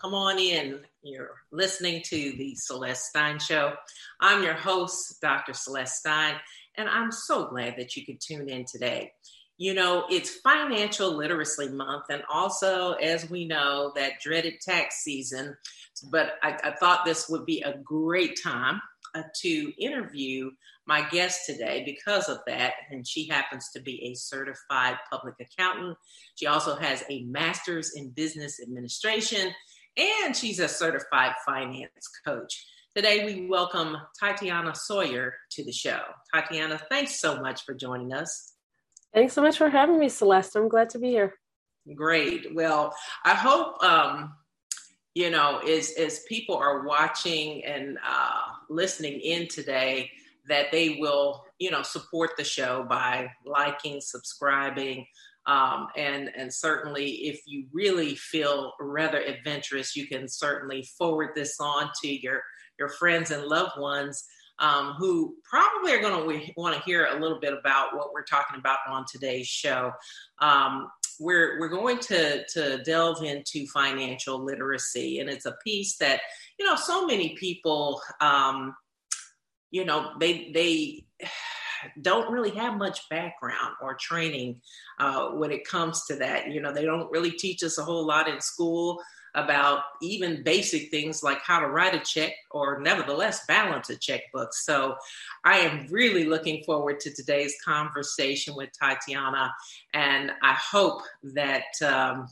come on in. You're listening to the Celeste Stein Show. I'm your host, Dr. Celeste Stein, and I'm so glad that you could tune in today. You know, it's Financial Literacy Month, and also, as we know, that dreaded tax season. But I, I thought this would be a great time uh, to interview my guest today because of that. And she happens to be a certified public accountant. She also has a master's in business administration, and she's a certified finance coach. Today, we welcome Tatiana Tsoir to the show. Tatiana, thanks so much for joining us. Thanks so much for having me, Celeste. I'm glad to be here. Great. Well, I hope um, you know, as as people are watching and uh, listening in today, that they will, you know, support the show by liking, subscribing, um, and and certainly if you really feel rather adventurous, you can certainly forward this on to your your friends and loved ones. Um, who probably are going to want to hear a little bit about what we're talking about on today's show. Um, we're we're going to to delve into financial literacy, and it's a piece that you know so many people, um, you know, they they don't really have much background or training uh, when it comes to that. You know, they don't really teach us a whole lot in school about even basic things like how to write a check or nevertheless balance a checkbook. So I am really looking forward to today's conversation with Tatiana, and I hope that. Um,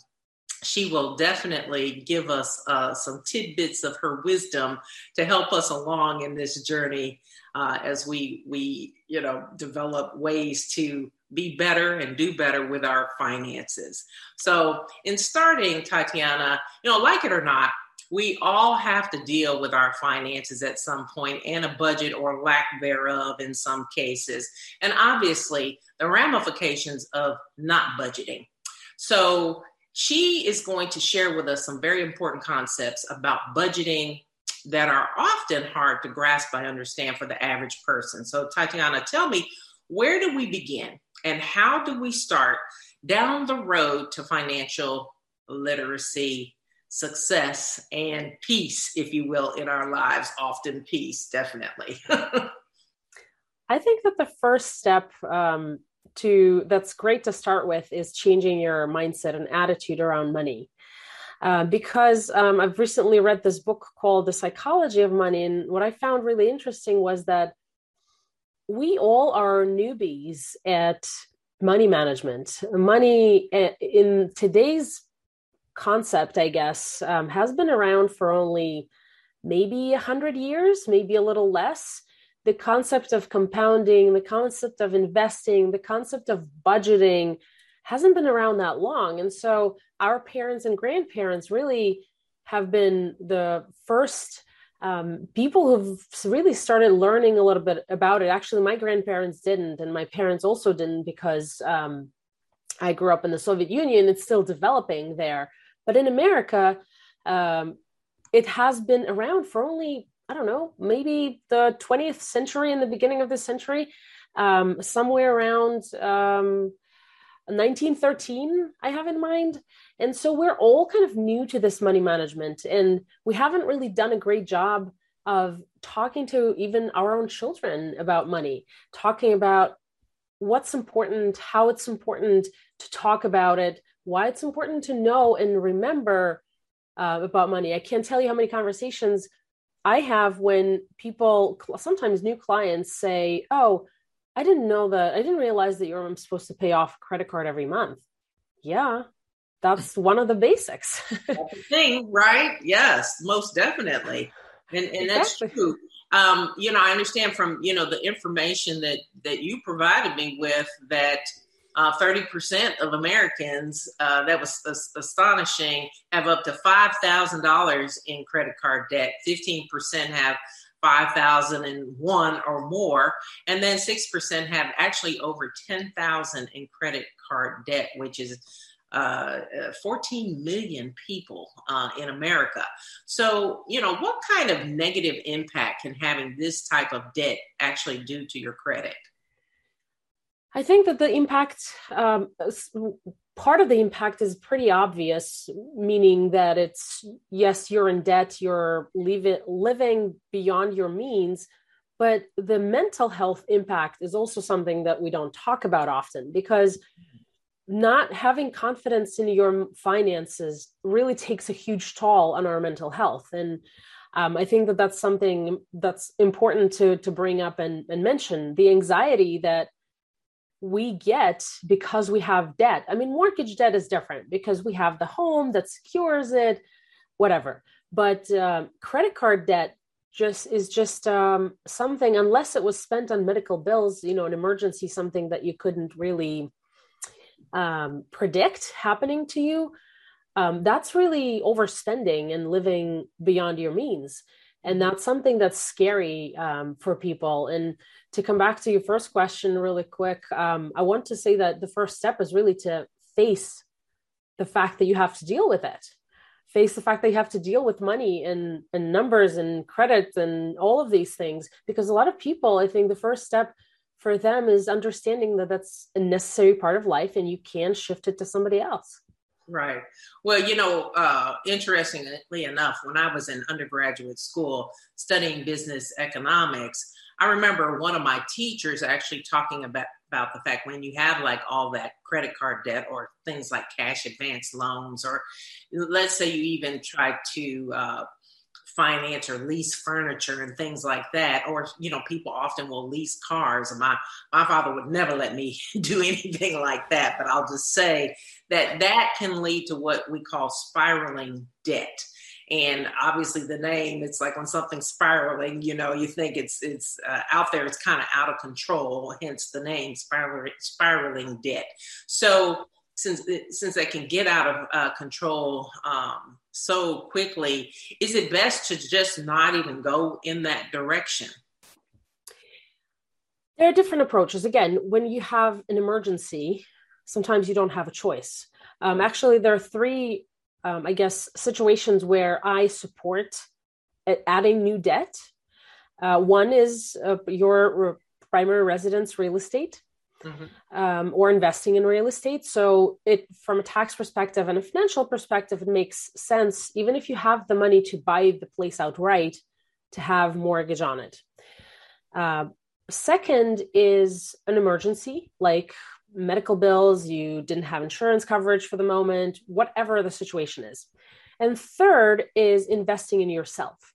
she will definitely give us uh, some tidbits of her wisdom to help us along in this journey uh, as we we you know develop ways to be better and do better with our finances. So, in starting, Tatiana, you know, like it or not, we all have to deal with our finances at some point and a budget or lack thereof in some cases. And obviously, the ramifications of not budgeting. So, she is going to share with us some very important concepts about budgeting that are often hard to grasp, I understand, for the average person. So, Tatiana, tell me, where do we begin? and how do we start down the road to financial literacy, success, and peace, if you will, in our lives? Often peace, definitely. I think that the first step um, to that's great to start with is changing your mindset and attitude around money. Uh, because um, I've recently read this book called The Psychology of Money. And what I found really interesting was that we all are newbies at money management. Money eh, in today's concept, I guess, um, has been around for only maybe a hundred years, maybe a little less. The concept of compounding, the concept of investing, the concept of budgeting hasn't been around that long. And so our parents and grandparents really have been the first um, people who've really started learning a little bit about it. Actually, my grandparents didn't, and my parents also didn't because um, I grew up in the Soviet Union. It's still developing there. But in America, um, it has been around for only, I don't know, maybe the 20th century and the beginning of the century, um, somewhere around 1913, um, I have in mind. And so we're all kind of new to this money management, and we haven't really done a great job of talking to even our own children about money, talking about what's important, how it's important to talk about it, why it's important to know and remember uh, about money. I can't tell you how many conversations I have when people, sometimes new clients, say, Oh, I didn't know that, I didn't realize that you're supposed to pay off a credit card every month. Yeah, that's one of the basics. that's the thing, right? Yes, most definitely. And, and exactly. that's true. Um, you know, I understand from, you know, the information that, that you provided me with that uh, 30% of Americans, uh, that was astonishing, have up to $5,000 in credit card debt. 15% have 5,001 or more. And then 6% have actually over 10,000 in credit card debt, which is uh, 14 million people uh, in America. So, you know, what kind of negative impact can having this type of debt actually do to your credit? I think that the impact, um, part of the impact is pretty obvious, meaning that it's yes, you're in debt, you're living beyond your means, but the mental health impact is also something that we don't talk about often because not having confidence in your finances really takes a huge toll on our mental health. And um, i think that that's something that's important to to bring up and, and mention. The anxiety that we get because we have debt. I mean, mortgage debt is different because we have the home that secures it, whatever. But uh, credit card debt just is just um, something, unless it was spent on medical bills, you know, an emergency, something that you couldn't really um, predict happening to you. Um, that's really overspending and living beyond your means and that's something that's scary um, for people. And to come back to your first question really quick um, i want to say that the first step is really to face the fact that you have to deal with it. Face the fact that you have to deal with money and, and numbers and credit and all of these things. Because a lot of people i think the first step for them is understanding that that's a necessary part of life and you can shift it to somebody else Right. Well, you know, uh, interestingly enough, when I was in undergraduate school studying business economics, I remember one of my teachers actually talking about about the fact when you have like all that credit card debt or things like cash advance loans, or let's say you even try to uh, finance or lease furniture and things like that or you know people often will lease cars and my my father would never let me do anything like that but i'll just say that that can lead to what we call spiraling debt. And obviously the name it's like when something's spiraling you know you think it's it's uh, out there it's kind of out of control hence the name spiraling spiraling debt. So since since they can get out of uh, control um, so quickly, is it best to just not even go in that direction? There are different approaches. Again, when you have an emergency, sometimes you don't have a choice. Um, actually, there are three, um, I guess, situations where I support adding new debt. Uh, one is uh, your primary residence real estate mm-hmm. um, or investing in real estate. So it, from a tax perspective and a financial perspective, it makes sense, even if you have the money to buy the place outright, to have mortgage on it. Uh, second is an emergency, like medical bills, you didn't have insurance coverage for the moment, whatever the situation is. And third is investing in yourself.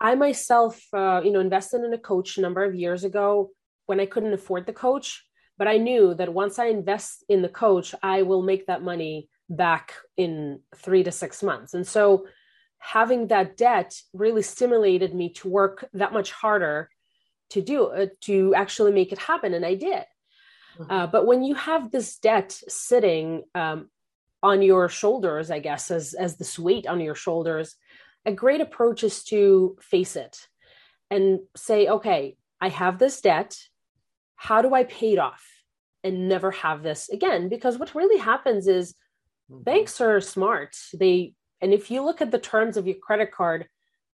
I myself, uh, you know, invested in a coach a number of years ago when I couldn't afford the coach. But I knew that once I invest in the coach, I will make that money back in three to six months. And so having that debt really stimulated me to work that much harder to do uh, to actually make it happen. And I did. Mm-hmm. Uh, but when you have this debt sitting um, on your shoulders, I guess, as, as this weight on your shoulders, a great approach is to face it and say, okay, I have this debt how do I pay it off and never have this again? Because what really happens is mm-hmm. banks are smart. They, and if you look at the terms of your credit card,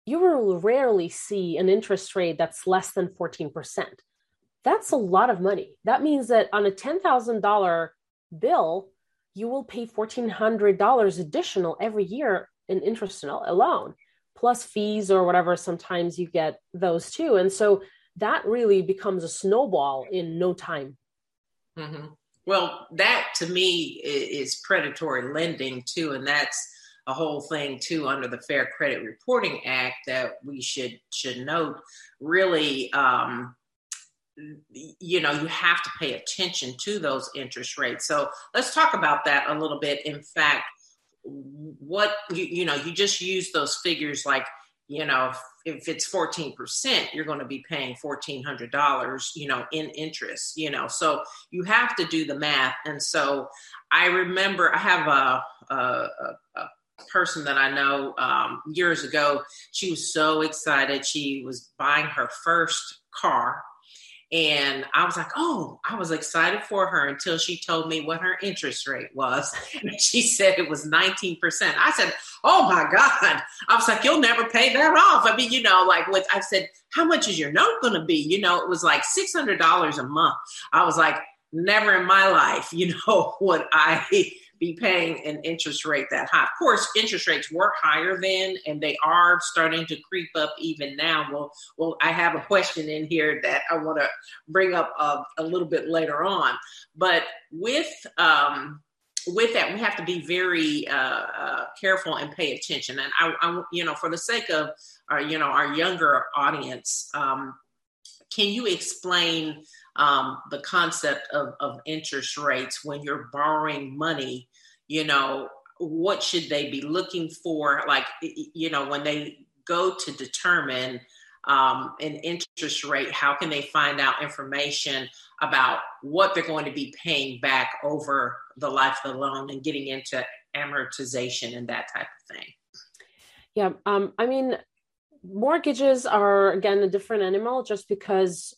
you will rarely see an interest rate that's less than 14%. That's a lot of money. That means that on a $10,000 bill, you will pay $1,400 additional every year in interest alone, plus fees or whatever. Sometimes you get those too. And so that really becomes a snowball in no time. Mm-hmm. Well, that to me is predatory lending too, and that's a whole thing too under the Fair Credit Reporting Act that we should should note. Really, um, you know, you have to pay attention to those interest rates. So let's talk about that a little bit. In fact, what you, you know, you just use those figures like you know, if, it's 14%, you're going to be paying $1,400, you know, in interest, you know, so you have to do the math. And so I remember I have a, a, a person that I know um, years ago. She was so excited. She was buying her first car and I was like, oh, I was excited for her until she told me what her interest rate was. And she said it was 19%. I said, oh my God. I was like, you'll never pay that off. I mean, you know, like with, I said, how much is your note going to be? You know, it was like $600 a month. I was like, never in my life, you know, would I be paying an interest rate that high. Of course, interest rates were higher then, and they are starting to creep up even now. Well, well, I have a question in here that I want to bring up a, a, little bit later on. But with um, with that, we have to be very uh, uh, careful and pay attention. And I, I, you know, for the sake of our, you know, our younger audience, um, can you explain? Um, the concept of, of interest rates when you're borrowing money, you know, what should they be looking for? Like, you know, when they go to determine um, an interest rate, how can they find out information about what they're going to be paying back over the life of the loan and getting into amortization and that type of thing? Yeah, um, I mean, mortgages are again a different animal just because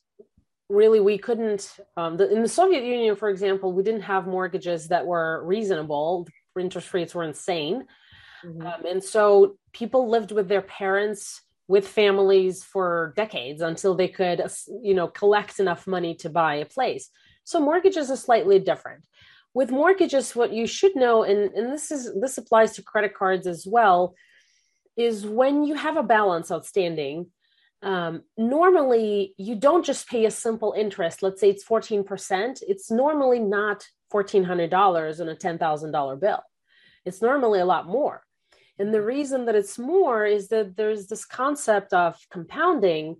really we couldn't um, the, in the soviet union for example we didn't have mortgages that were reasonable. Interest rates were insane. Mm-hmm. um, and so people lived with their parents with families for decades until they could you know collect enough money to buy a place. So mortgages are slightly different. With mortgages what you should know and, and this is this applies to credit cards as well is when you have a balance outstanding um, normally you don't just pay a simple interest let's say it's 14% it's normally not $1400 on a $10000 bill. It's normally a lot more. And the reason that it's more is that there's this concept of compounding.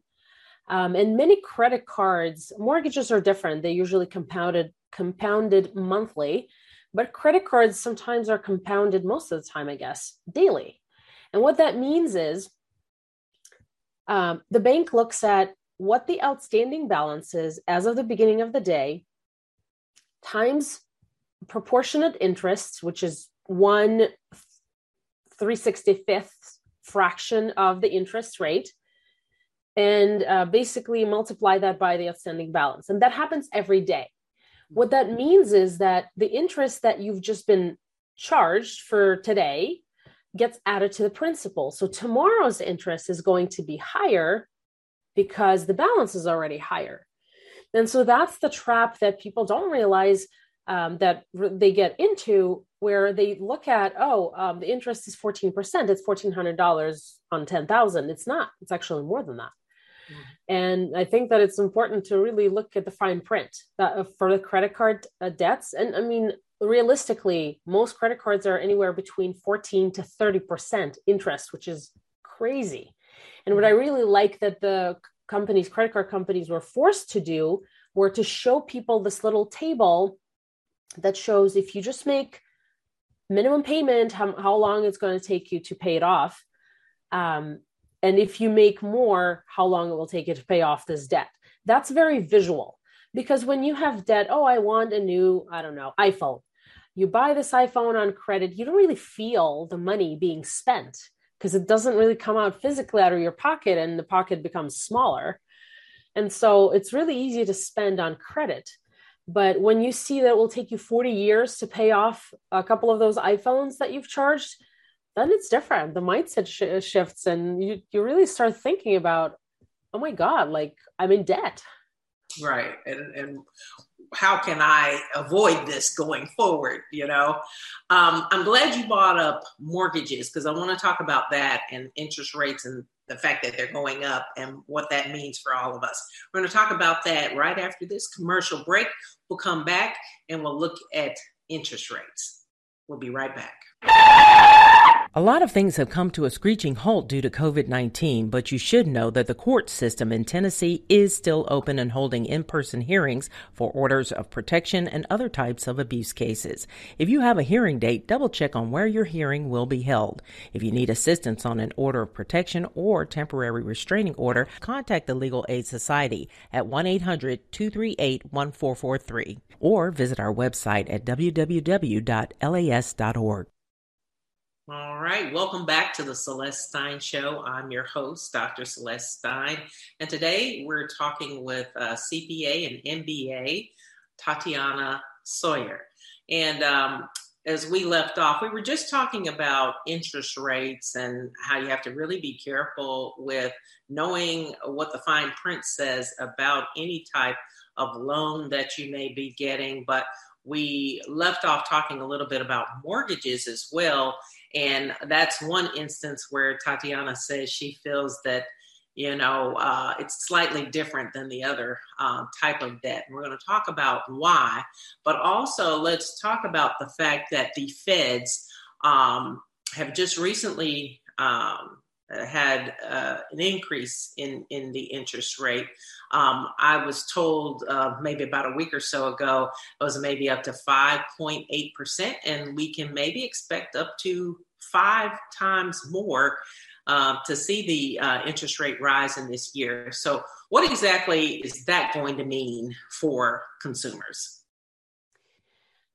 Um, and many credit cards mortgages are different. They usually compounded compounded monthly but credit cards sometimes are compounded most of the time i guess daily. And what that means is um, the bank looks at what the outstanding balance is as of the beginning of the day times proportionate interest, which is one 365th fraction of the interest rate, and uh, basically multiply that by the outstanding balance. And that happens every day. What that means is that the interest that you've just been charged for today gets added to the principal. So tomorrow's interest is going to be higher because the balance is already higher. And so that's the trap that people don't realize um, that they get into where they look at, oh, um, the interest is 14%, it's $1,400 on 10,000. It's not, it's actually more than that. Mm-hmm. And I think that it's important to really look at the fine print that, uh, for the credit card uh, debts. And I mean, realistically, most credit cards are anywhere between 14 to 30% interest, which is crazy. And what I mm-hmm. really like that the companies, credit card companies, were forced to do were to show people this little table that shows if you just make minimum payment, how, how long it's going to take you to pay it off. Um, and if you make more, how long it will take you to pay off this debt. That's very visual because when you have debt, oh, I want a new, I don't know, iPhone you buy this iPhone on credit, you don't really feel the money being spent because it doesn't really come out physically out of your pocket and the pocket becomes smaller. And so it's really easy to spend on credit. But when you see that it will take you 40 years to pay off a couple of those iPhones that you've charged, then it's different. The mindset sh- shifts and you, you really start thinking about, oh my God, like I'm in debt. Right. And, and how can I avoid this going forward? You know, um, I'm glad you brought up mortgages because I want to talk about that and interest rates and the fact that they're going up and what that means for all of us. We're going to talk about that right after this commercial break. We'll come back and we'll look at interest rates. We'll be right back. A lot of things have come to a screeching halt due to COVID 19, but you should know that the court system in Tennessee is still open and holding in person hearings for orders of protection and other types of abuse cases. If you have a hearing date, double check on where your hearing will be held. If you need assistance on an order of protection or temporary restraining order, contact the Legal Aid Society at 1 800 238 1443 or visit our website at www.las.org. All right, welcome back to the Celeste Stein Show. I'm your host, Dr. Celeste Stein, and today we're talking with uh, CPA and MBA Tatiana Tsoir. And um, as we left off, we were just talking about interest rates and how you have to really be careful with knowing what the fine print says about any type of loan that you may be getting. But we left off talking a little bit about mortgages as well. And that's one instance where Tatiana says she feels that, you know, uh, it's slightly different than the other uh, type of debt. And we're going to talk about why, but also let's talk about the fact that the feds um, have just recently um, had uh, an increase in, in the interest rate. Um, I was told uh, maybe about a week or so ago it was maybe up to 5.8%, and we can maybe expect up to five times more uh, to see the uh, interest rate rise in this year. So, what exactly is that going to mean for consumers?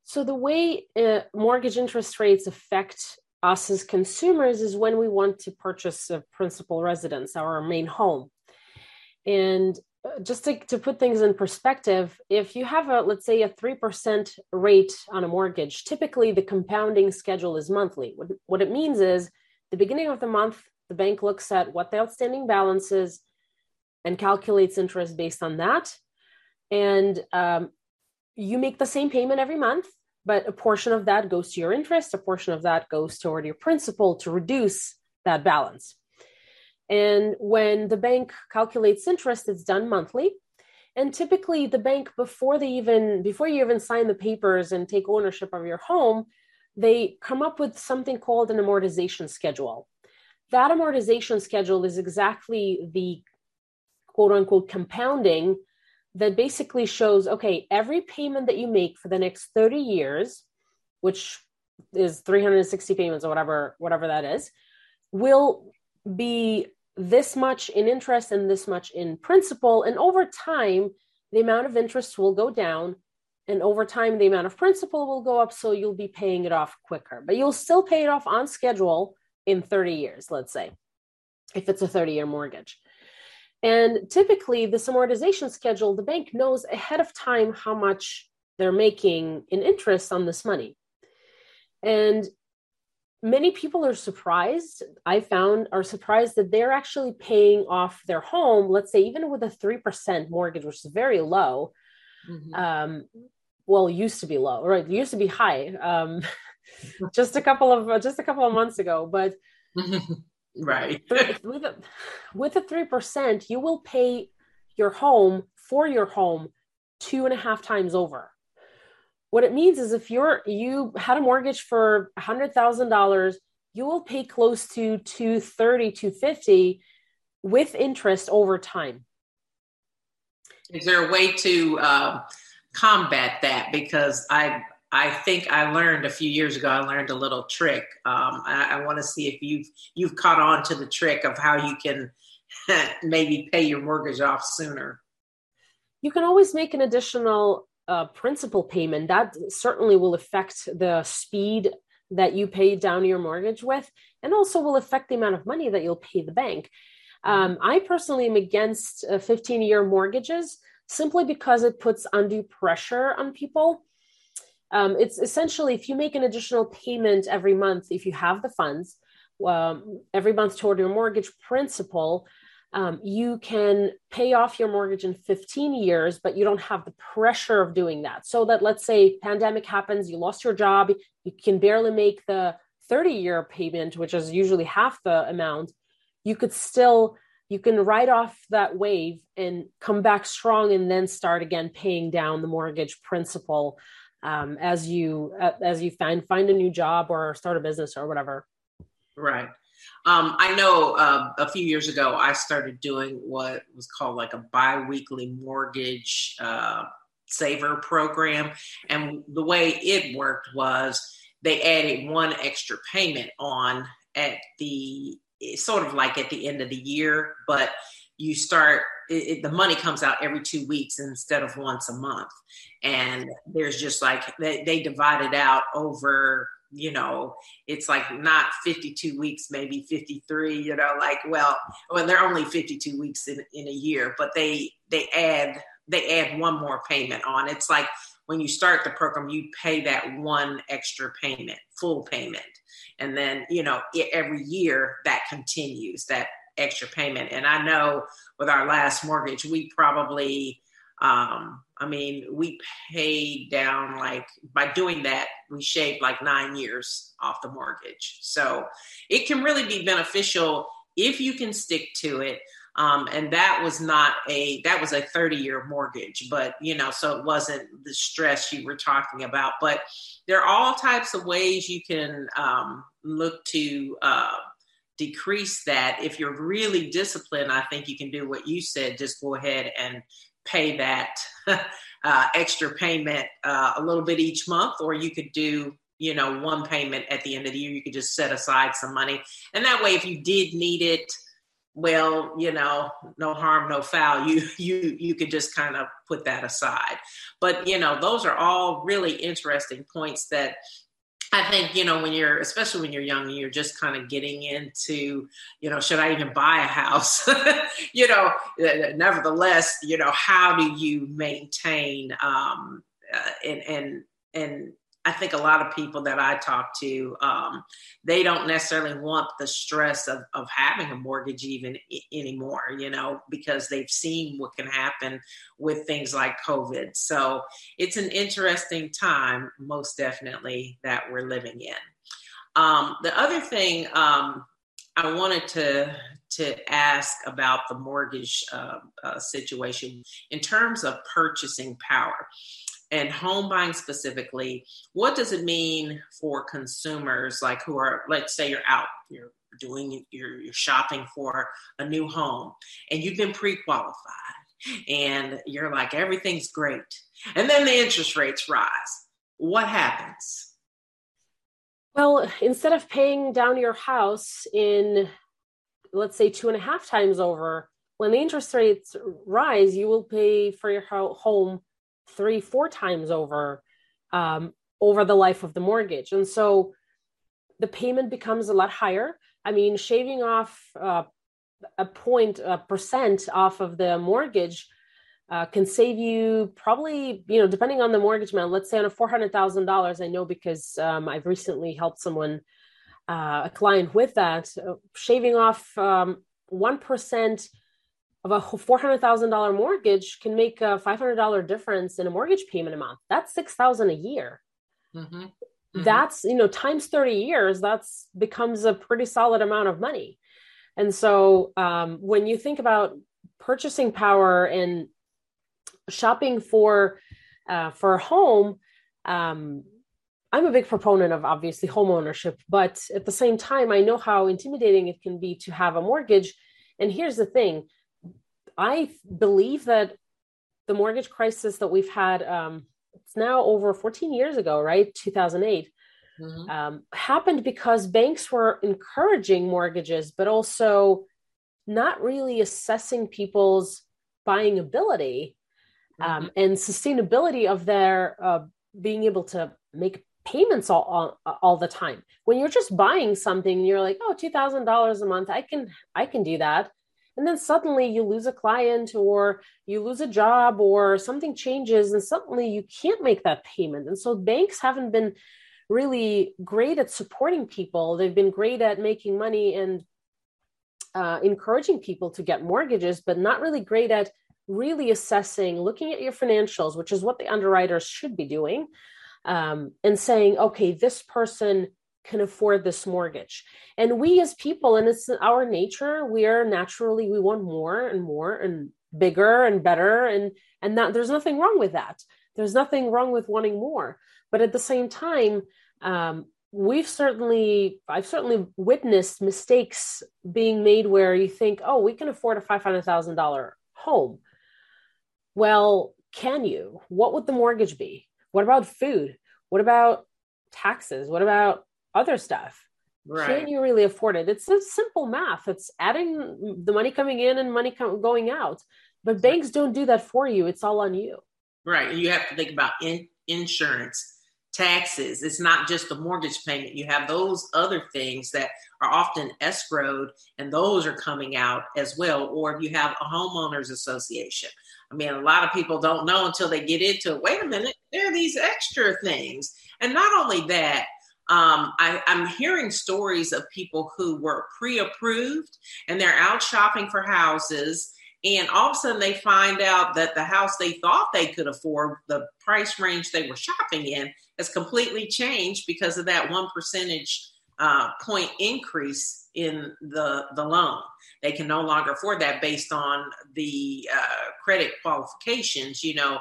So, the way uh, mortgage interest rates affect us as consumers is when we want to purchase a principal residence, our main home. And uh, just to, to put things in perspective, if you have a, let's say, a 3% rate on a mortgage, typically the compounding schedule is monthly. What, what it means is the beginning of the month, the bank looks at what the outstanding balance is and calculates interest based on that. And um, you make the same payment every month but a portion of that goes to your interest, a portion of that goes toward your principal to reduce that balance. And when the bank calculates interest, it's done monthly. And typically the bank before they even before you even sign the papers and take ownership of your home, they come up with something called an amortization schedule. That amortization schedule is exactly the quote unquote compounding that basically shows okay, every payment that you make for the next 30 years, which is 360 payments or whatever whatever that is, will be this much in interest and this much in principal. And over time the amount of interest will go down and over time the amount of principal will go up so you'll be paying it off quicker. But you'll still pay it off on schedule in 30 years let's say if it's a 30 year mortgage and typically, this amortization schedule, the bank knows ahead of time how much they're making in interest on this money. And many people are surprised, I found, are surprised that they're actually paying off their home, let's say, even with a 3% mortgage, which is very low. Mm-hmm. Um, well, used to be low, right? It used to be high um, just a couple of just a couple of months ago, but Right. with a, with a 3%, you will pay your home for your home two and a half times over. What it means is if you're you had a mortgage for a hundred thousand dollars, you will pay close to 230, 250 with interest over time. Is there a way to uh, combat that? Because I I think I learned a few years ago. I learned a little trick. Um, I, I want to see if you've you've caught on to the trick of how you can maybe pay your mortgage off sooner. You can always make an additional uh, principal payment. That certainly will affect the speed that you pay down your mortgage with, and also will affect the amount of money that you'll pay the bank. Um, I personally am against uh, 15 year mortgages simply because it puts undue pressure on people um, it's essentially if you make an additional payment every month, if you have the funds, um, every month toward your mortgage principal, um, you can pay off your mortgage in 15 years, but you don't have the pressure of doing that. So that let's say pandemic happens, you lost your job, you can barely make the 30 year payment, which is usually half the amount. You could still you can write off that wave and come back strong and then start again paying down the mortgage principal um, as you as you find find a new job or start a business or whatever. Right. Um, I know uh, a few years ago I started doing what was called like a biweekly mortgage uh, saver program, and the way it worked was they added one extra payment on at the sort of like at the end of the year, but you start it, it, the money comes out every two weeks instead of once a month. And there's just like they, they divide it out over you know it's like not 52 weeks maybe 53 you know like well well they're only 52 weeks in, in a year but they they add they add one more payment on. It's like when you start the program you pay that one extra payment full payment. And then you know every year that continues that extra payment. And I know with our last mortgage, we probably Um, I mean, we paid down like by doing that, we shaved like nine years off the mortgage. So it can really be beneficial if you can stick to it. Um, and that was not a that was a 30 year mortgage but you know so it wasn't the stress you were talking about but there are all types of ways you can um, look to uh, decrease that if you're really disciplined i think you can do what you said just go ahead and pay that uh, extra payment uh, a little bit each month, or you could do you know one payment at the end of the year. You could just set aside some money, and that way, if you did need it, well, you know, no harm, no foul. You you you could just kind of put that aside. But you know, those are all really interesting points that I think, you know, when you're, especially when you're young, you're just kind of getting into, you know, should I even buy a house? you know, nevertheless, you know, how do you maintain um, uh, and, and, and I think a lot of people that I talk to, um, they don't necessarily want the stress of, of having a mortgage even I- anymore, you know, because they've seen what can happen with things like COVID. So it's an interesting time, most definitely, that we're living in. Um, the other thing um, I wanted to to ask about the mortgage uh, uh, situation in terms of purchasing power and home buying specifically, what does it mean for consumers like who are, let's say you're out, you're doing, you're, you're shopping for a new home and you've been pre-qualified and you're like, everything's great. And then the interest rates rise. What happens? Well, instead of paying down your house in, let's say, two and a half times over, when the interest rates rise, you will pay for your home three, four times over um, over the life of the mortgage. And so the payment becomes a lot higher. I mean, shaving off uh, a point, a percent off of the mortgage uh, can save you probably, you know, depending on the mortgage amount, let's say on a $400,000, I know because um, I've recently helped someone, uh, a client with that, uh, shaving off um, 1% of a $400,000 mortgage can make a $500 difference in a mortgage payment amount. That's 6,000 a year. Mm-hmm. Mm-hmm. That's, you know, times 30 years, that's becomes a pretty solid amount of money. And so um, when you think about purchasing power and shopping for, uh, for a home, um, I'm a big proponent of obviously home ownership, but at the same time, I know how intimidating it can be to have a mortgage. And here's the thing I believe that the mortgage crisis that we've had, um, it's now over 14 years ago, right? 2008, mm-hmm. um, happened because banks were encouraging mortgages, but also not really assessing people's buying ability um, mm-hmm. and sustainability of their uh, being able to make payments all, all, all the time when you're just buying something you're like oh $2000 a month i can i can do that and then suddenly you lose a client or you lose a job or something changes and suddenly you can't make that payment. And so banks haven't been really great at supporting people. They've been great at making money and uh, encouraging people to get mortgages but not really great at really assessing looking at your financials which is what the underwriters should be doing um, and saying okay this person can afford this mortgage. And we as people and it's our nature we are naturally we want more and more and bigger and better and and that there's nothing wrong with that. There's nothing wrong with wanting more. But at the same time um, we've certainly i've certainly witnessed mistakes being made where you think oh we can afford a $500000 home. Well can you? What would the mortgage be? What about food? What about taxes? What about other stuff. Right. Can you really afford it? It's a simple math. It's adding the money coming in and money com- going out. But banks don't do that for you. It's all on you. Right. And you have to think about in- insurance, taxes. It's not just the mortgage payment. You have those other things that are often escrowed, and those are coming out as well. Or if you have a homeowners association. I mean, a lot of people don't know until they get into it. Wait a minute, there are these extra things. And not only that, um, I, I'm hearing stories of people who were pre approved and they're out shopping for houses and all of a sudden they find out that the house they thought they could afford, the price range they were shopping in, has completely changed because of that one percentage uh, point increase in the the loan. They can no longer afford that based on the uh, credit qualifications. You know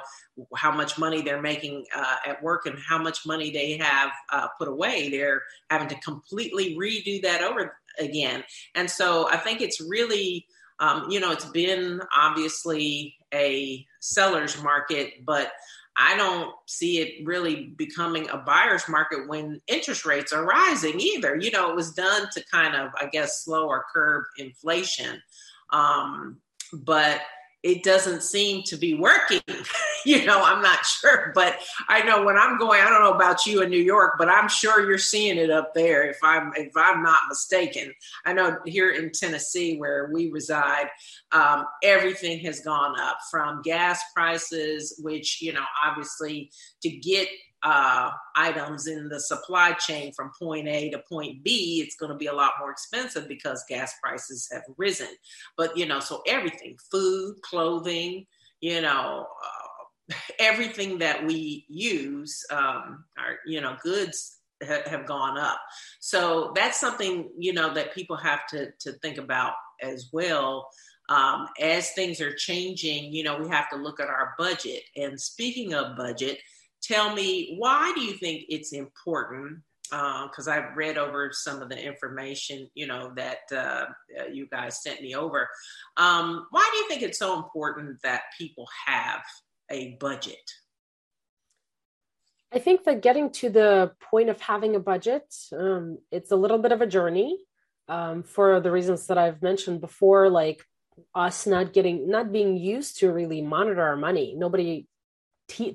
how much money they're making uh, at work and how much money they have uh, put away. They're having to completely redo that over again. And so I think it's really um, you know, it's been obviously a seller's market, but I don't see it really becoming a buyer's market when interest rates are rising either. You know, it was done to kind of, I guess, slow or curb inflation. Um, but it doesn't seem to be working. you know, I'm not sure, but I know when I'm going, I don't know about you in New York, but I'm sure you're seeing it up there if I'm if I'm not mistaken. I know here in Tennessee where we reside, um, everything has gone up from gas prices, which, you know, obviously to get uh, items in the supply chain from point A to point B, it's going to be a lot more expensive because gas prices have risen. But, you know, so everything food, clothing, you know, uh, everything that we use, um, our, you know, goods ha- have gone up. So that's something, you know, that people have to, to think about as well. Um, as things are changing, you know, we have to look at our budget. And speaking of budget, tell me why do you think it's important because uh, I've read over some of the information, you know, that uh, uh, you guys sent me over. Um, why do you think it's so important that people have a budget? I think that getting to the point of having a budget, um, it's a little bit of a journey um, for the reasons that I've mentioned before, like us not getting, not being used to really monitor our money. Nobody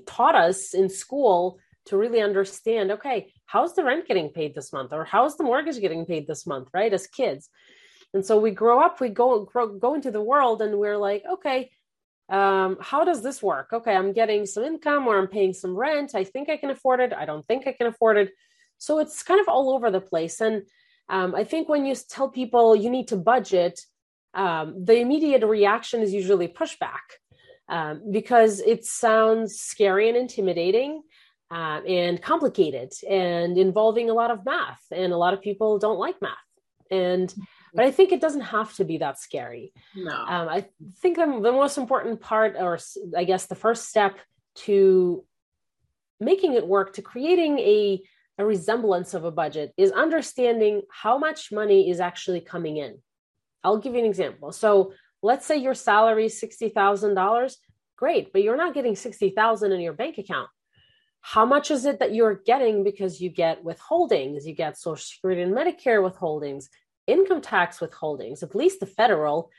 taught us in school to really understand okay how's the rent getting paid this month? Or how's the mortgage getting paid this month right as kids? And so we grow up we go grow, go into the world and we're like okay um, how does this work? Okay i'm getting some income or i'm paying some rent. I think i can afford it. I don't think i can afford it. So it's kind of all over the place. And um, i think when you tell people you need to budget um, the immediate reaction is usually pushback um, because it sounds scary and intimidating uh, and complicated and involving a lot of math. And a lot of people don't like math. And but I think it doesn't have to be that scary. No. Um, I think the, the most important part, or I guess the first step to making it work, to creating a, a resemblance of a budget, is understanding how much money is actually coming in. I'll give you an example. So let's say your salary is $60,000, great, but you're not getting 60,000 in your bank account. How much is it that you're getting because you get withholdings, you get social security and Medicare withholdings, income tax withholdings, at least the federal.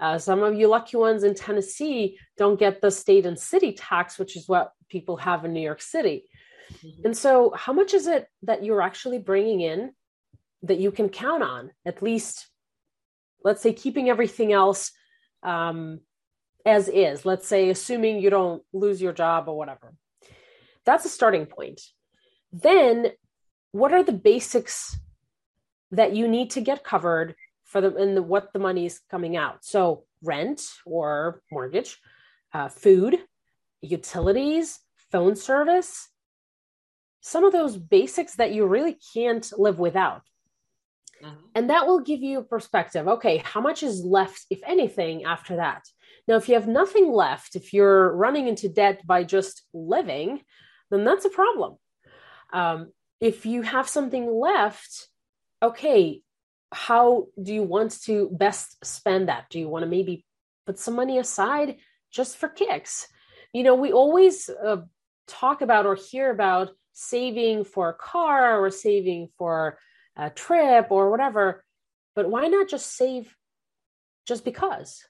Uh, some of you lucky ones in Tennessee don't get the state and city tax, which is what people have in New York City. Mm-hmm. And so, how much is it that you're actually bringing in that you can count on? At least, let's say, keeping everything else um, as is, let's say, assuming you don't lose your job or whatever. That's a starting point. Then, what are the basics that you need to get covered for the and the, what the money is coming out? So, rent or mortgage, uh, food, utilities, phone service, some of those basics that you really can't live without. Mm-hmm. And that will give you a perspective. Okay, how much is left, if anything, after that? Now, if you have nothing left, if you're running into debt by just living, then that's a problem. Um, if you have something left, okay, how do you want to best spend that? Do you want to maybe put some money aside just for kicks? You know, we always uh, talk about or hear about saving for a car or saving for a trip or whatever but why not just save just because?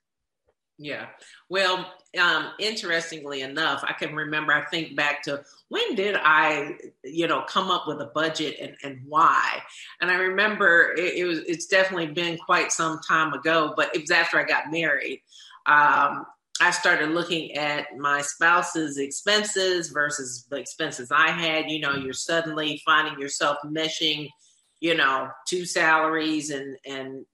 Yeah. Well um interestingly enough i can remember i think back to when did i you know come up with a budget and, and why? And i remember it, it was it's definitely been quite some time ago but it was after i got married. Um I started looking at my spouse's expenses versus the expenses I had. You know, you're suddenly finding yourself meshing you know, two salaries and and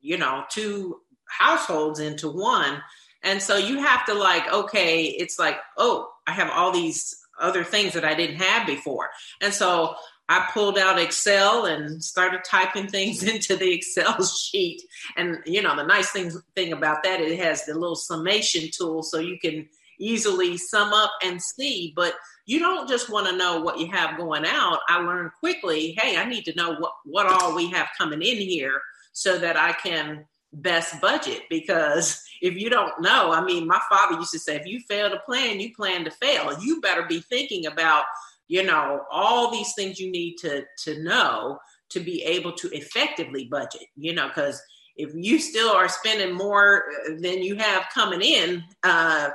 you know, two households into one. And so you have to like, okay, it's like, oh, I have all these other things that I didn't have before. And so I pulled out Excel and started typing things into the Excel sheet. And you know, the nice thing thing about that, it has the little summation tool so you can easily sum up and see. But you don't just want to know what you have going out. I learned quickly, hey, I need to know what, what all we have coming in here so that I can best budget because if you don't know, I mean, my father used to say, if you fail to plan, you plan to fail. You better be thinking about, you know, all these things you need to to know to be able to effectively budget, you know, because if you still are spending more than you have coming in, uh,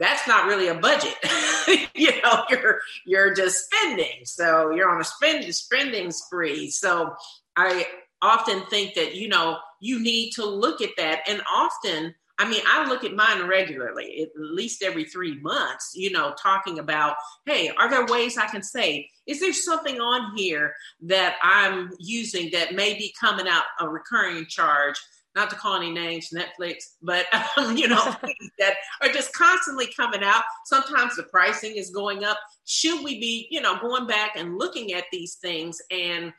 that's not really a budget. you know, you're you're just spending. So you're on a spend spending spree. So I often think that, you know, you need to look at that. And often, I mean, I look at mine regularly, at least every three months, you know, talking about, hey, are there ways I can save? Is there something on here that I'm using that may be coming out a recurring charge? Not to call any names, Netflix, but um, you know that are just constantly coming out. Sometimes the pricing is going up. Should we be, you know, going back and looking at these things and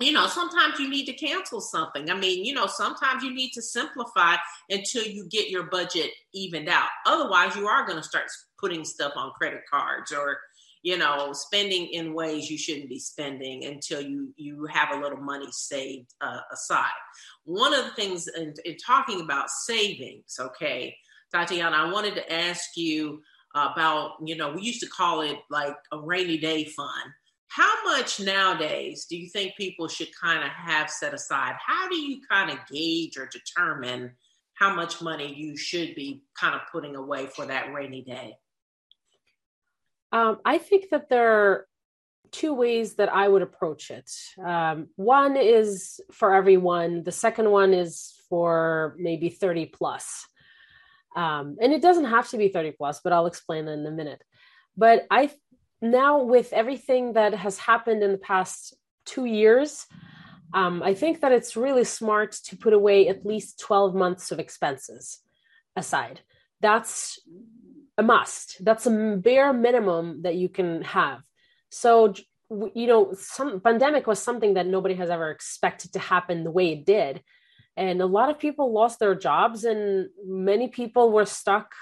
you know, sometimes you need to cancel something. I mean, you know, sometimes you need to simplify until you get your budget evened out. Otherwise, you are going to start putting stuff on credit cards or, you know, spending in ways you shouldn't be spending until you you have a little money saved uh, aside. One of the things in, in, talking about savings, okay, Tatiana, I wanted to ask you about, you know, we used to call it like a rainy day fund how much nowadays do you think people should kind of have set aside? How do you kind of gauge or determine how much money you should be kind of putting away for that rainy day? Um, I think that there are two ways that I would approach it. Um, one is for everyone, the second one is for maybe 30 plus. Um, and it doesn't have to be 30 plus, but I'll explain in a minute. But I now with everything that has happened in the past two years um, i think that it's really smart to put away at least 12 months of expenses aside that's a must. That's a bare minimum that you can have. So you know some pandemic was something that nobody has ever expected to happen the way it did. And a lot of people lost their jobs and many people were stuck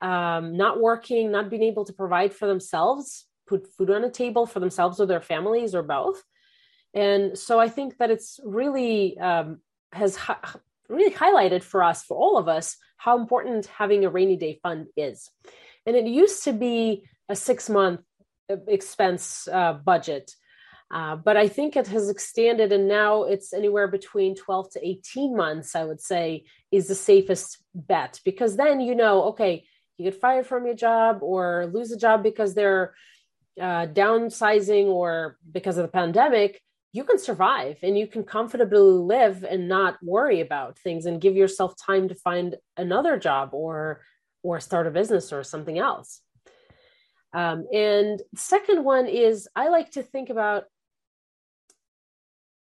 um, not working not being able to provide for themselves put food on a table for themselves or their families or both. And so i think that it's really um, has really highlighted for us for all of us how important having a rainy day fund is. And it used to be a six month uh, expense uh, budget. Uh, but I think it has extended and now it's anywhere between 12 to 18 months, I would say, is the safest bet. Because then you know, okay, you get fired from your job or lose a job because they're uh, downsizing or because of the pandemic, you can survive and you can comfortably live and not worry about things and give yourself time to find another job or or start a business or something else. Um, and second one is I like to think about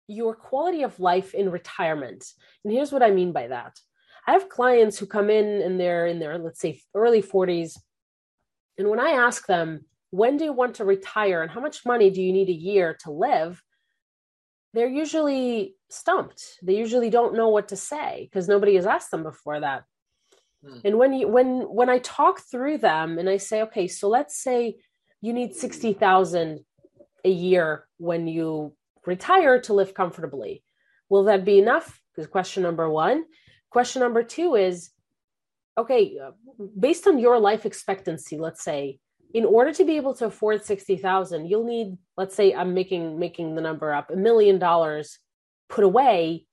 your quality of life in retirement. And here's what I mean by that. I have clients who come in and they're in their, let's say, early 40s. And when I ask them, when do you want to retire and how much money do you need a year to live they're usually stumped. They usually don't know what to say because nobody has asked them before that. Hmm. and when you when when i talk through them and i say okay so let's say you need 60,000 a year when you retire to live comfortably. Will that be enough? Is question number 1 question number 2 is okay uh, based on your life expectancy let's say in order to be able to afford 60,000, you'll need, let's say I'm making making the number up, a million dollars put away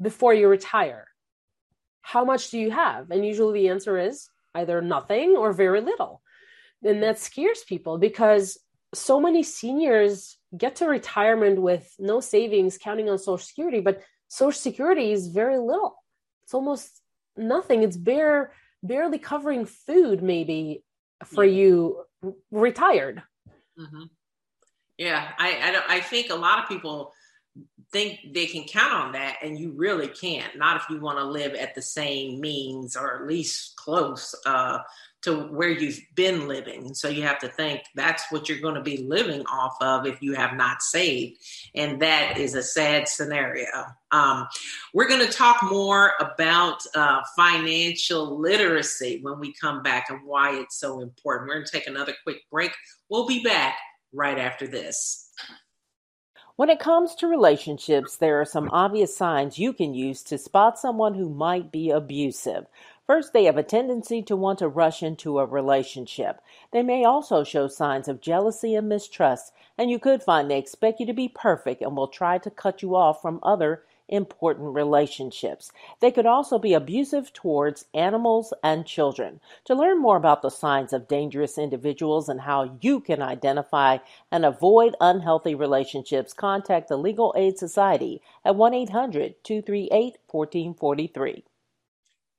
before you retire. How much do you have? And usually the answer is either nothing or very little. And that scares people because so many seniors get to retirement with no savings, counting on Social Security, but Social Security is very little. It's almost nothing. It's bare, barely covering food, maybe for yeah. you retired. Mm-hmm. Yeah, I I, I think a lot of people think they can count on that and you really can't not if you want to live at the same means or at least close uh, to where you've been living. So you have to think that's what you're going to be living off of if you have not saved. And that is a sad scenario. Um, we're going to talk more about uh, financial literacy when we come back and why it's so important. We're going to take another quick break. We'll be back right after this. When it comes to relationships, there are some obvious signs you can use to spot someone who might be abusive. First, they have a tendency to want to rush into a relationship. They may also show signs of jealousy and mistrust, and you could find they expect you to be perfect and will try to cut you off from other important relationships. They could also be abusive towards animals and children. To learn more about the signs of dangerous individuals and how you can identify and avoid unhealthy relationships, contact the Legal Aid Society at 1 800 238 1443.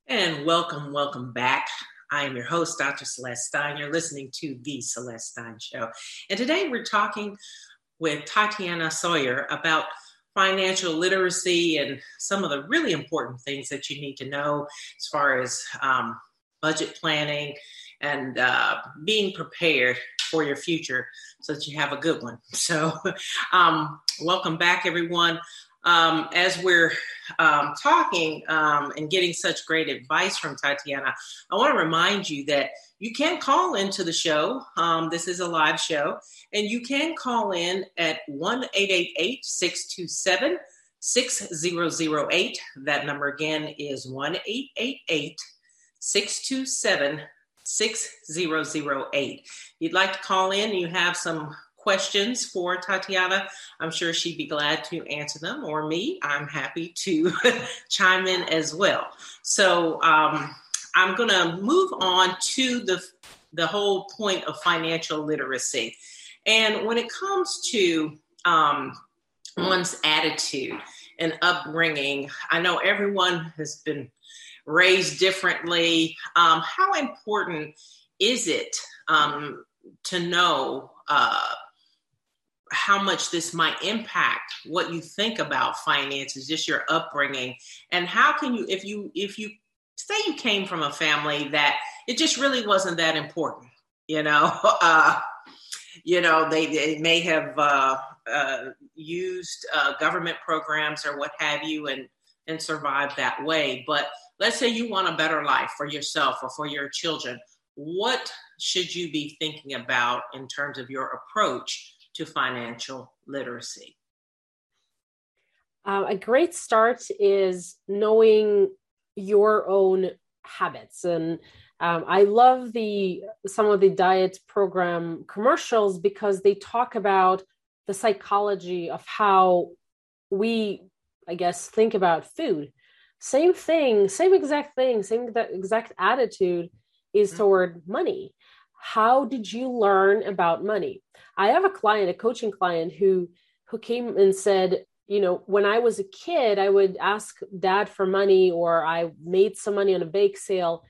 And welcome, welcome back. I am your host, Dr. Celeste Stein. You're listening to The Celeste Stein Show. And today we're talking with Tatiana Tsoir about financial literacy and some of the really important things that you need to know as far as um, budget planning and uh, being prepared for your future so that you have a good one. So, um, welcome back, everyone. Um, as we're um, talking um, and getting such great advice from Tatiana, I want to remind you that you can call into the show. Um, this is a live show, and you can call in at 1 627 6008. That number again is 1 627 6008. You'd like to call in, you have some questions for Tatiana, I'm sure she'd be glad to answer them, or me. I'm happy to chime in as well. So um, I'm going to move on to the the whole point of financial literacy, and when it comes to um, one's attitude and upbringing, I know everyone has been raised differently. Um, how important is it um, to know uh, how much this might impact what you think about finances just your upbringing. And how can you if you if you say you came from a family that it just really wasn't that important you know uh, you know they, they may have uh, uh, used uh, government programs or what have you and and survived that way. But let's say you want a better life for yourself or for your children. What should you be thinking about in terms of your approach to financial literacy? Uh, a great start is knowing your own habits and um, i love the some of the diet program commercials because they talk about the psychology of how we i guess think about food same thing same exact thing same exact attitude is mm-hmm. toward money how did you learn about money? I have a client a coaching client who who came and said you know when i was a kid i would ask dad for money or i made some money on a bake sale.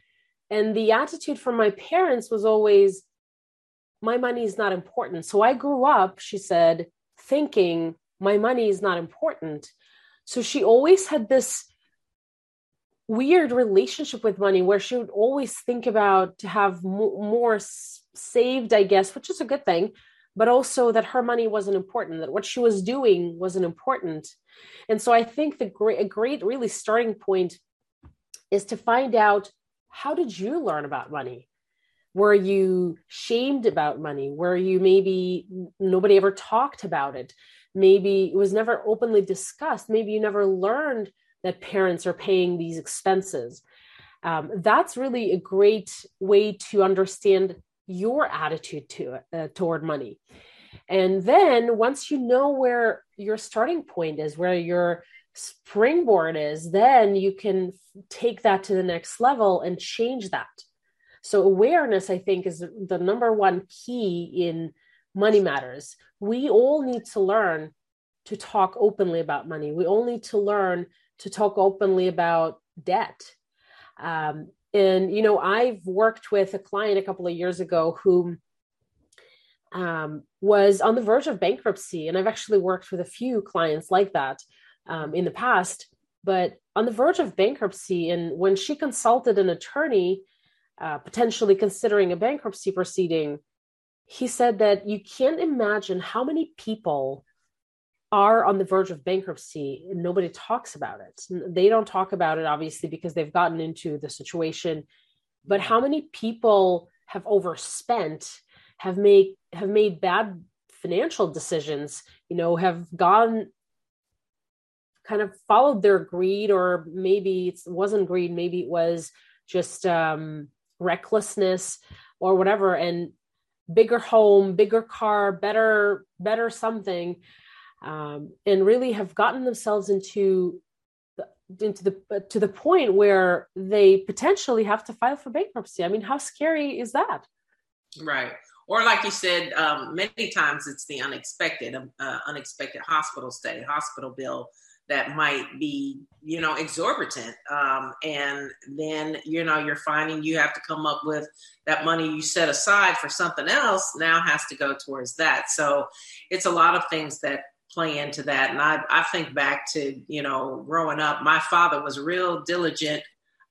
And the attitude from my parents was always my money is not important. So i grew up she said thinking my money is not important. So she always had this weird relationship with money where she would always think about to have more saved i guess which is a good thing but also that her money wasn't important that what she was doing wasn't important. And so i think the great a great really starting point is to find out how did you learn about money? Were you shamed about money? Were you maybe nobody ever talked about it? Maybe it was never openly discussed. Maybe you never learned that parents are paying these expenses. Um, that's really a great way to understand your attitude to uh, toward money. And then once you know where your starting point is, where your springboard is, then you can take that to the next level and change that. So awareness, I think, is the number one key in money matters. We all need to learn to talk openly about money. We all need to learn to talk openly about debt. Um, and, you know, I've worked with a client a couple of years ago who um, was on the verge of bankruptcy. And I've actually worked with a few clients like that um, in the past, but on the verge of bankruptcy. And when she consulted an attorney, uh, potentially considering a bankruptcy proceeding, he said that you can't imagine how many people are on the verge of bankruptcy and nobody talks about it. They don't talk about it, obviously, because they've gotten into the situation. But how many people have overspent, have made have made bad financial decisions, you know, have gone kind of followed their greed, or maybe it wasn't greed, maybe it was just um, recklessness or whatever, and bigger home, bigger car, better, better something, um, and really have gotten themselves into the, into the to the point where they potentially have to file for bankruptcy. I mean, how scary is that? Right. Or like you said, um, many times it's the unexpected, uh, unexpected hospital stay, hospital bill that might be, you know, exorbitant. Um, and then, you know, you're finding you have to come up with that money you set aside for something else now has to go towards that. So it's a lot of things that play into that. And I, I think back to, you know, growing up, my father was real diligent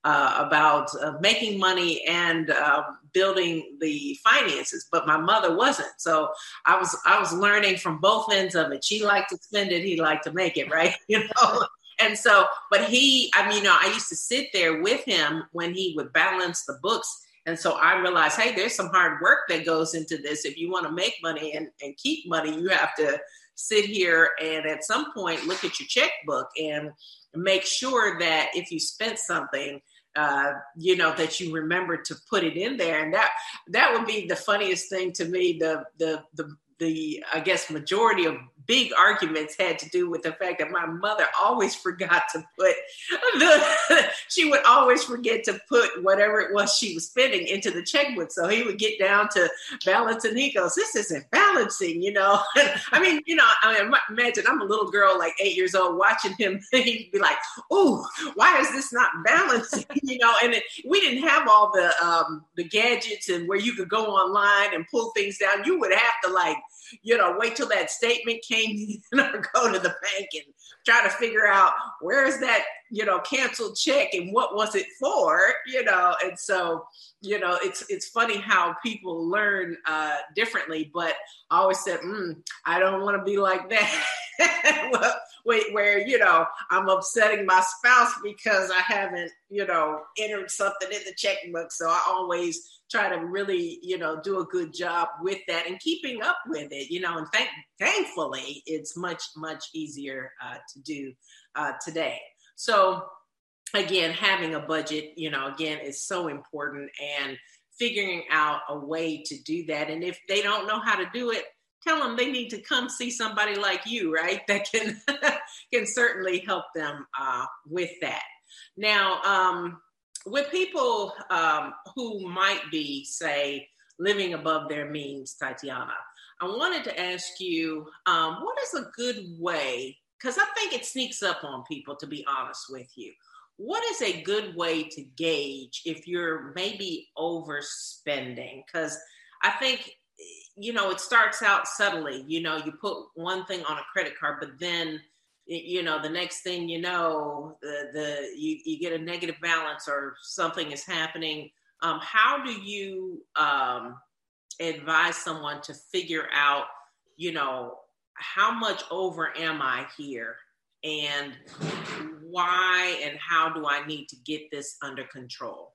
uh, about uh, making money and uh, building the finances, but my mother wasn't. So I was I was learning from both ends of it. She liked to spend it, he liked to make it, right? You know. And so, but he, I mean, you know, I used to sit there with him when he would balance the books. And so I realized, hey, there's some hard work that goes into this. If you want to make money and, and keep money, you have to sit here and at some point look at your checkbook and make sure that if you spent something, uh, you know that you remember to put it in there and that that would be the funniest thing to me the the the the I guess majority of big arguments had to do with the fact that my mother always forgot to put the she would always forget to put whatever it was she was spending into the checkbook. So he would get down to balancing he goes, This isn't balancing, you know. I mean, you know, I mean, imagine I'm a little girl like eight years old watching him, he'd be like, Oh, why is this not balancing? you know, and it, we didn't have all the um the gadgets and where you could go online and pull things down. You would have to like you know, wait till that statement came in or go to the bank and try to figure out where is that, you know, canceled check and what was it for, you know, and so, you know, it's it's funny how people learn uh, differently, but I always said, mm, I don't want to be like that. well, where you know I'm upsetting my spouse because I haven't, you know, entered something in the checkbook. So I always try to really, you know, do a good job with that and keeping up with it, you know, and thank, thankfully it's much, much easier uh, to do uh, today. So again, having a budget, you know, again, is so important and figuring out a way to do that. And if they don't know how to do it, tell them they need to come see somebody like you, right? That can, can certainly help them uh, with that. Now, um, with people um, who might be, say, living above their means, Tatiana, I wanted to ask you um, what is a good way? Because I think it sneaks up on people, to be honest with you. What is a good way to gauge if you're maybe overspending? Because I think, you know, it starts out subtly. You know, you put one thing on a credit card, but then you know the next thing you know the, the you, you get a negative balance or something is happening um, how do you um, advise someone to figure out you know how much over am i here and why and how do i need to get this under control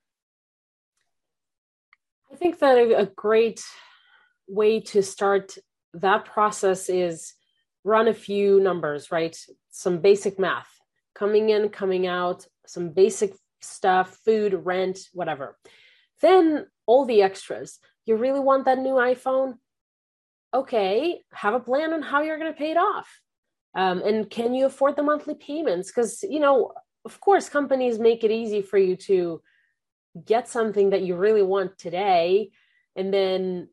i think that a great way to start that process is run a few numbers, right? Some basic math coming in, coming out, some basic stuff, food, rent, whatever. Then all the extras. You really want that new iPhone? Okay, have a plan on how you're going to pay it off. Um, and can you afford the monthly payments? Because, you know, of course, companies make it easy for you to get something that you really want today. And then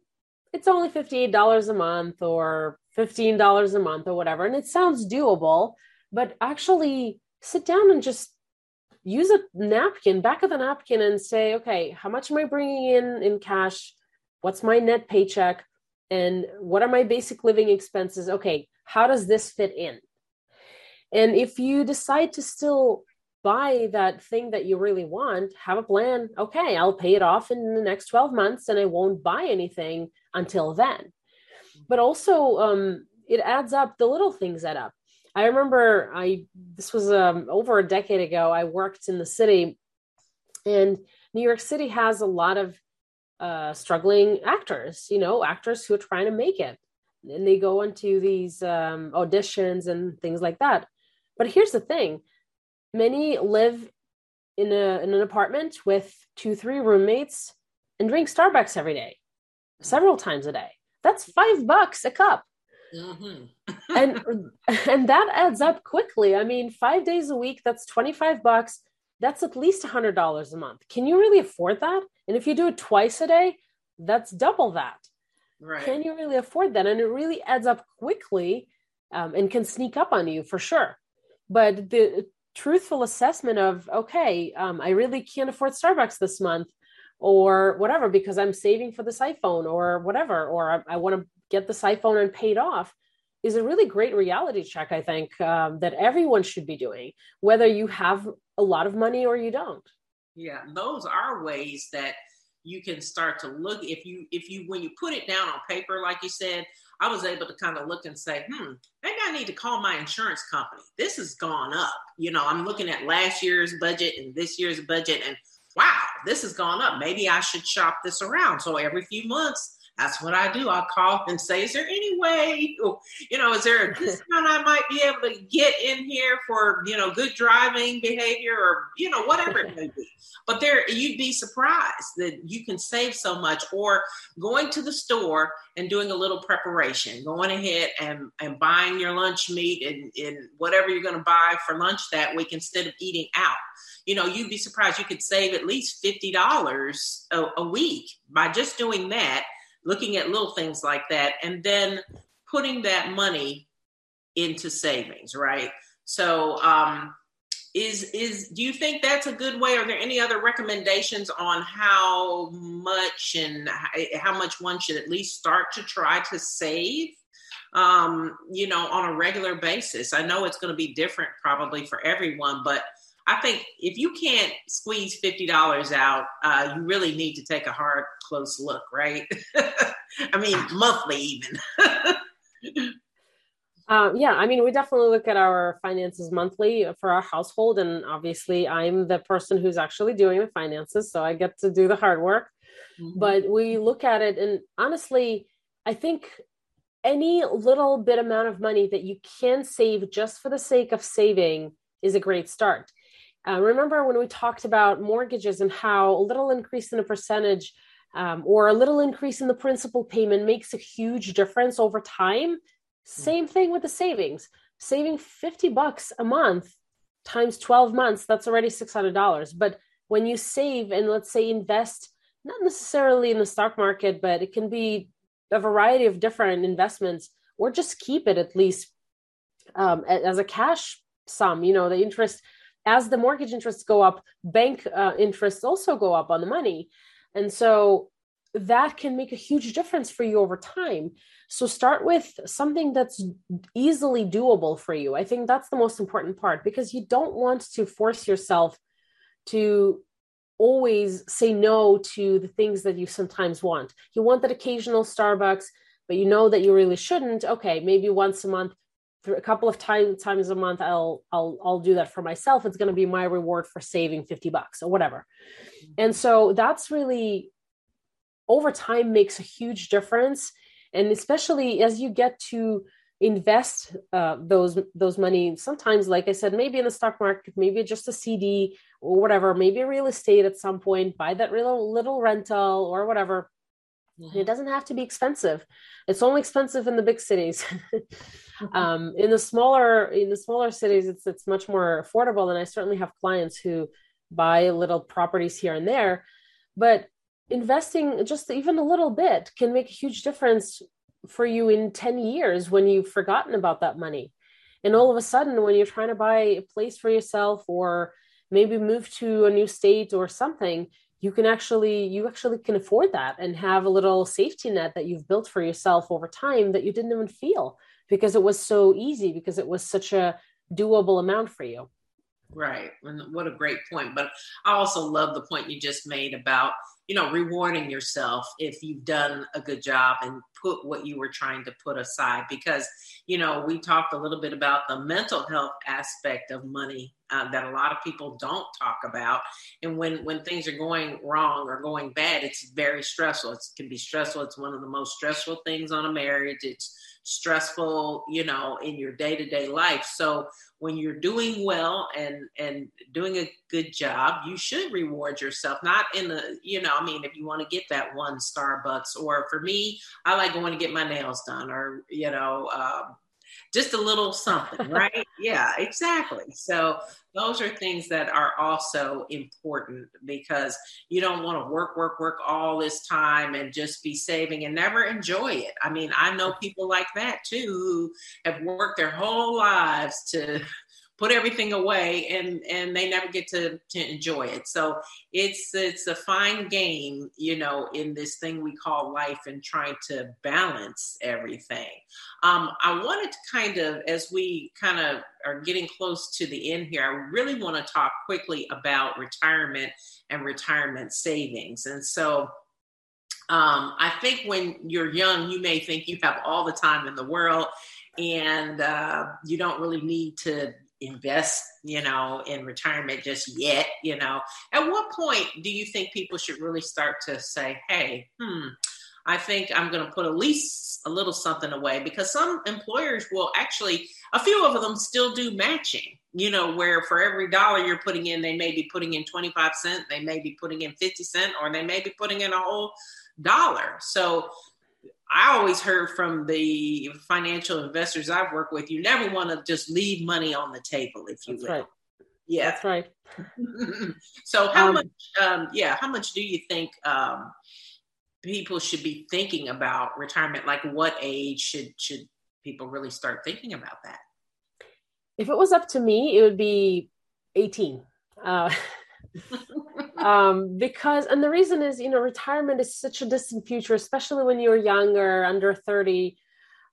it's only $58 a month or $15 a month or whatever. And it sounds doable, but actually sit down and just use a napkin, back of the napkin, and say, okay, how much am I bringing in in cash? What's my net paycheck? and what are my basic living expenses okay how does this fit in and if you decide to still buy that thing that you really want have a plan. Okay i'll pay it off in the next 12 months and i won't buy anything until then. But also um, it adds up the little things add up. I remember i this was um, over a decade ago i worked in the city and new york city has a lot of uh, struggling actors you know actors who are trying to make it. And they go into these um, auditions and things like that. But here's the thing many live in, a, in an apartment with two three roommates and drink starbucks every day several times a day. That's five bucks a cup. Mm-hmm. and and that adds up quickly. I mean five days a week that's 25 bucks. That's at least a $100 a month. Can you really afford that? And if you do it twice a day that's double that. Right. can you really afford that? And it really adds up quickly um, and can sneak up on you for sure. But the truthful assessment of okay um, i really can't afford starbucks this month or whatever because I'm saving for this iPhone or whatever, or I, I want to get this iPhone and paid off is a really great reality check, I think, um, that everyone should be doing, whether you have a lot of money or you don't. Yeah, those are ways that you can start to look if you if you when you put it down on paper like you said i was able to kind of look and say hmm maybe i need to call my insurance company this has gone up you know i'm looking at last year's budget and this year's budget and wow, this has gone up. Maybe I should shop this around. So every few months, that's what I do. I call and say, is there any way, you know, is there a discount I might be able to get in here for, you know, good driving behavior or, you know, whatever it may be. But there, you'd be surprised that you can save so much or going to the store and doing a little preparation, going ahead and, and buying your lunch meat and, and whatever you're going to buy for lunch that week instead of eating out you know, you'd be surprised you could save at least $50 a, a week by just doing that, looking at little things like that, and then putting that money into savings, right? So, um, is is do you think that's a good way are there any other recommendations on how much and how much one should at least start to try to save um, you know on a regular basis i know it's going to be different probably for everyone but I think if you can't squeeze fifty dollars out, uh, you really need to take a hard, close look, right? I mean, monthly even. um, yeah, I mean, we definitely look at our finances monthly for our household, and obviously, I'm the person who's actually doing the finances, so I get to do the hard work. Mm-hmm. But we look at it, and honestly, I think any little bit amount of money that you can save just for the sake of saving is a great start. Uh, remember when we talked about mortgages and how a little increase in a percentage um, or a little increase in the principal payment makes a huge difference over time? Same thing with the savings. Saving 50 bucks a month times 12 months, that's already $600. But when you save and let's say invest, not necessarily in the stock market, but it can be a variety of different investments, or just keep it at least um, as a cash sum. You know, the interest as the mortgage interests go up, bank uh, interests also go up on the money. And so that can make a huge difference for you over time. So start with something that's easily doable for you. I think that's the most important part because you don't want to force yourself to always say no to the things that you sometimes want. You want that occasional Starbucks, but you know that you really shouldn't. Okay, maybe once a month a couple of times times a month I'll I'll I'll do that for myself. It's going to be my reward for saving 50 bucks or whatever. Mm-hmm. And so that's really over time makes a huge difference and especially as you get to invest uh, those those money sometimes like i said maybe in the stock market maybe just a cd or whatever maybe real estate at some point buy that little little rental or whatever mm-hmm. it doesn't have to be expensive it's only expensive in the big cities um, in the smaller in the smaller cities it's it's much more affordable and i certainly have clients who buy little properties here and there but investing just even a little bit can make a huge difference for you in 10 years when you've forgotten about that money. And all of a sudden when you're trying to buy a place for yourself or maybe move to a new state or something you can actually you actually can afford that and have a little safety net that you've built for yourself over time that you didn't even feel because it was so easy because it was such a doable amount for you. Right. And what a great point. But i also love the point you just made about you know rewarding yourself if you've done a good job and put what you were trying to put aside. Because you know we talked a little bit about the mental health aspect of money uh, that a lot of people don't talk about. And when when things are going wrong or going bad it's very stressful. It can be stressful. It's one of the most stressful things on a marriage. It's stressful you know in your day-to-day life. So when you're doing well and and doing a good job you should reward yourself. Not in the you know i mean if you want to get that one starbucks or for me i like going to get my nails done or you know um, just a little something, right? yeah, exactly. So those are things that are also important because you don't want to work, work, work all this time and just be saving and never enjoy it. I mean, I know people like that too who have worked their whole lives to put everything away and and they never get to to enjoy it. So it's it's a fine game you know in this thing we call life and trying to balance everything. Um, i wanted to kind of as we kind of are getting close to the end here i really want to talk quickly about retirement and retirement savings. And so um, I think when you're young, you may think you have all the time in the world and uh, you don't really need to invest, you know, in retirement just yet, you know. At what point do you think people should really start to say, hey, hmm, I think I'm going to put at least a little something away because some employers will actually, a few of them still do matching, you know, where for every dollar you're putting in, they may be putting in 25 cent, they may be putting in 50 cent, or they may be putting in a whole dollar. So I always heard from the financial investors I've worked with, you never want to just leave money on the table, if you That's will. Right. Yeah, that's right. so, how um, much? Um, yeah, how much do you think um, people should be thinking about retirement? Like, what age should should people really start thinking about that? If it was up to me, it would be eighteen. Uh, um, because and the reason is you know retirement is such a distant future especially when you're younger under 30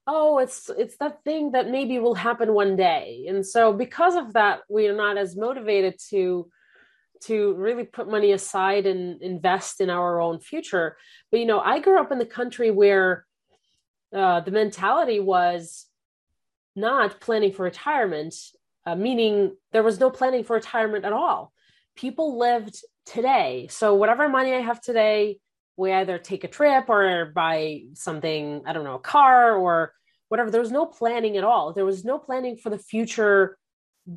oh it's it's that thing that maybe will happen one day. And so because of that we are not as motivated to to really put money aside and invest in our own future. But you know i grew up in the country where uh, the mentality was not planning for retirement uh, meaning there was no planning for retirement at all people lived today. So whatever money I have today, we either take a trip or buy something, I don't know, a car or whatever. There was no planning at all. There was no planning for the future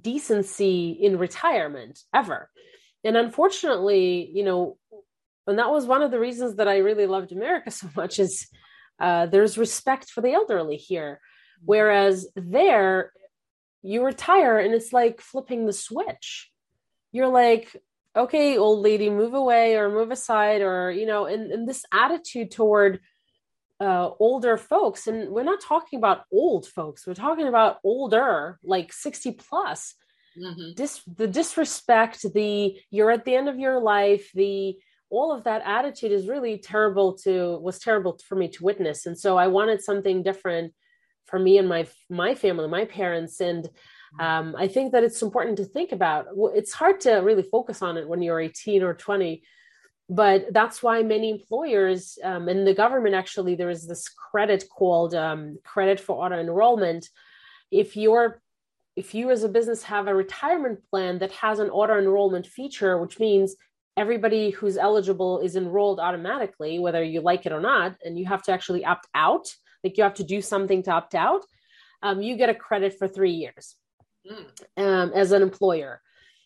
decency in retirement ever. And unfortunately, you know, and that was one of the reasons that I really loved America so much is uh, there's respect for the elderly here. Whereas there, you retire and it's like flipping the switch. You're like, okay old lady move away or move aside or you know and, and this attitude toward uh, older folks. And we're not talking about old folks. We're talking about older like 60 plus. Mm-hmm. Dis- the disrespect the you're at the end of your life the all of that attitude is really terrible to was terrible for me to witness. And so i wanted something different for me and my my family my parents. And um, I think that it's important to think about. It's hard to really focus on it when you're 18 or 20, but that's why many employers um, and the government actually there is this credit called um, credit for auto enrollment. If you're if you as a business have a retirement plan that has an auto enrollment feature, which means everybody who's eligible is enrolled automatically, whether you like it or not, and you have to actually opt out, like you have to do something to opt out, um, you get a credit for three years mm. um, as an employer.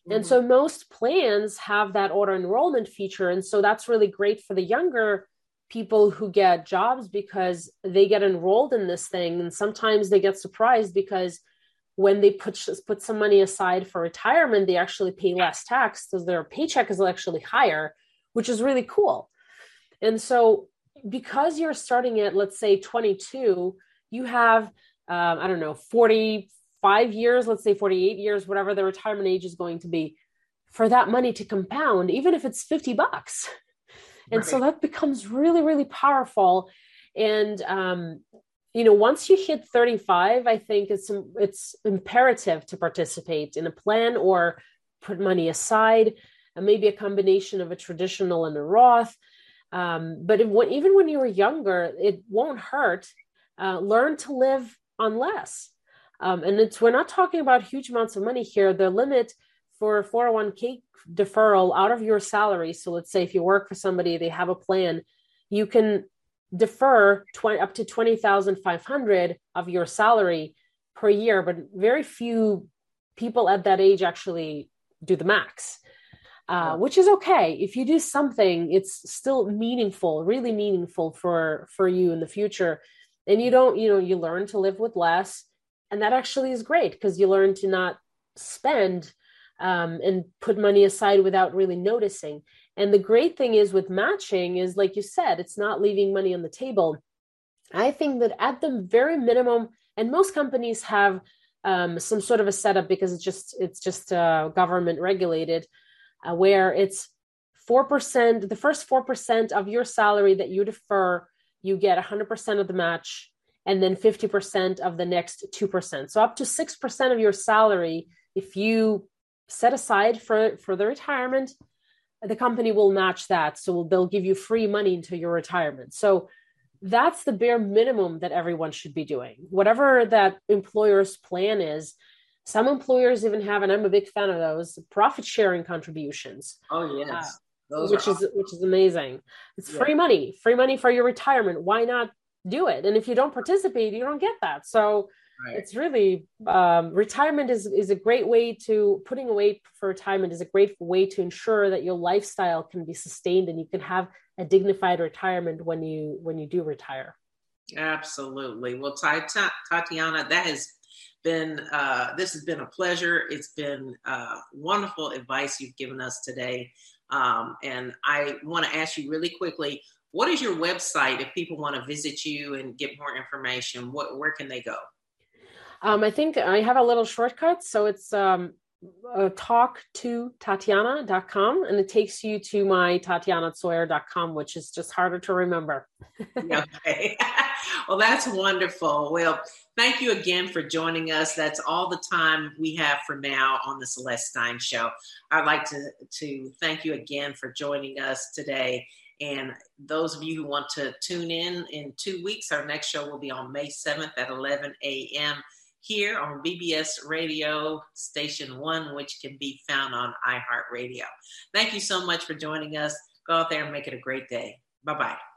Mm-hmm. And so most plans have that auto enrollment feature. And so that's really great for the younger people who get jobs because they get enrolled in this thing. And sometimes they get surprised because when they put put some money aside for retirement, they actually pay less tax, so their paycheck is actually higher, which is really cool. And so, because you're starting at let's say 22, you have um, I don't know 40 five years, let's say 48 years, whatever the retirement age is going to be, for that money to compound, even if it's 50 bucks. And right. so that becomes really, really powerful. And, um, you know, once you hit 35, I think it's, it's imperative to participate in a plan or put money aside, and maybe a combination of a traditional and a Roth. Um, but it, even when you were younger, it won't hurt. Uh, learn to live on less. Um, and it's we're not talking about huge amounts of money here. The limit for 401k deferral out of your salary. So let's say if you work for somebody, they have a plan, you can defer 20, up to 20,500 of your salary per year, but very few people at that age actually do the max. Uh, which is okay if you do something it's still meaningful really meaningful for for you in the future and you don't you know you learn to live with less and that actually is great because you learn to not spend um, and put money aside without really noticing. And the great thing is with matching is, like you said, it's not leaving money on the table. I think that at the very minimum, and most companies have um, some sort of a setup because it's just it's just uh, government regulated, uh, where it's four percent. The first four percent of your salary that you defer, you get hundred percent of the match, and then fifty percent of the next two percent. So up to six percent of your salary, if you set aside for for the retirement the company will match that so they'll give you free money into your retirement so that's the bare minimum that everyone should be doing whatever that employer's plan is some employers even have and i'm a big fan of those profit sharing contributions oh yes uh, which is awesome. which is amazing it's yeah. free money free money for your retirement why not do it and if you don't participate you don't get that so Right. It's really um, retirement is is a great way to putting away for retirement is a great way to ensure that your lifestyle can be sustained and you can have a dignified retirement when you when you do retire. Absolutely. Well, Tatiana, that has been uh, this has been a pleasure. It's been uh, wonderful advice you've given us today, um, and I want to ask you really quickly. What is your website if people want to visit you and get more information? What where can they go? Um, I think I have a little shortcut. So it's um, uh, talk to Tatiana.com and it takes you to my TatianaTsoir.com, which is just harder to remember. okay. well, that's wonderful. Well, thank you again for joining us. That's all the time we have for now on the Celeste Stein Show. I'd like to, to thank you again for joining us today. And those of you who want to tune in in two weeks, our next show will be on May 7th at 11 a.m here on BBS Radio Station 1, which can be found on iHeartRadio. Thank you so much for joining us. Go out there and make it a great day. Bye bye.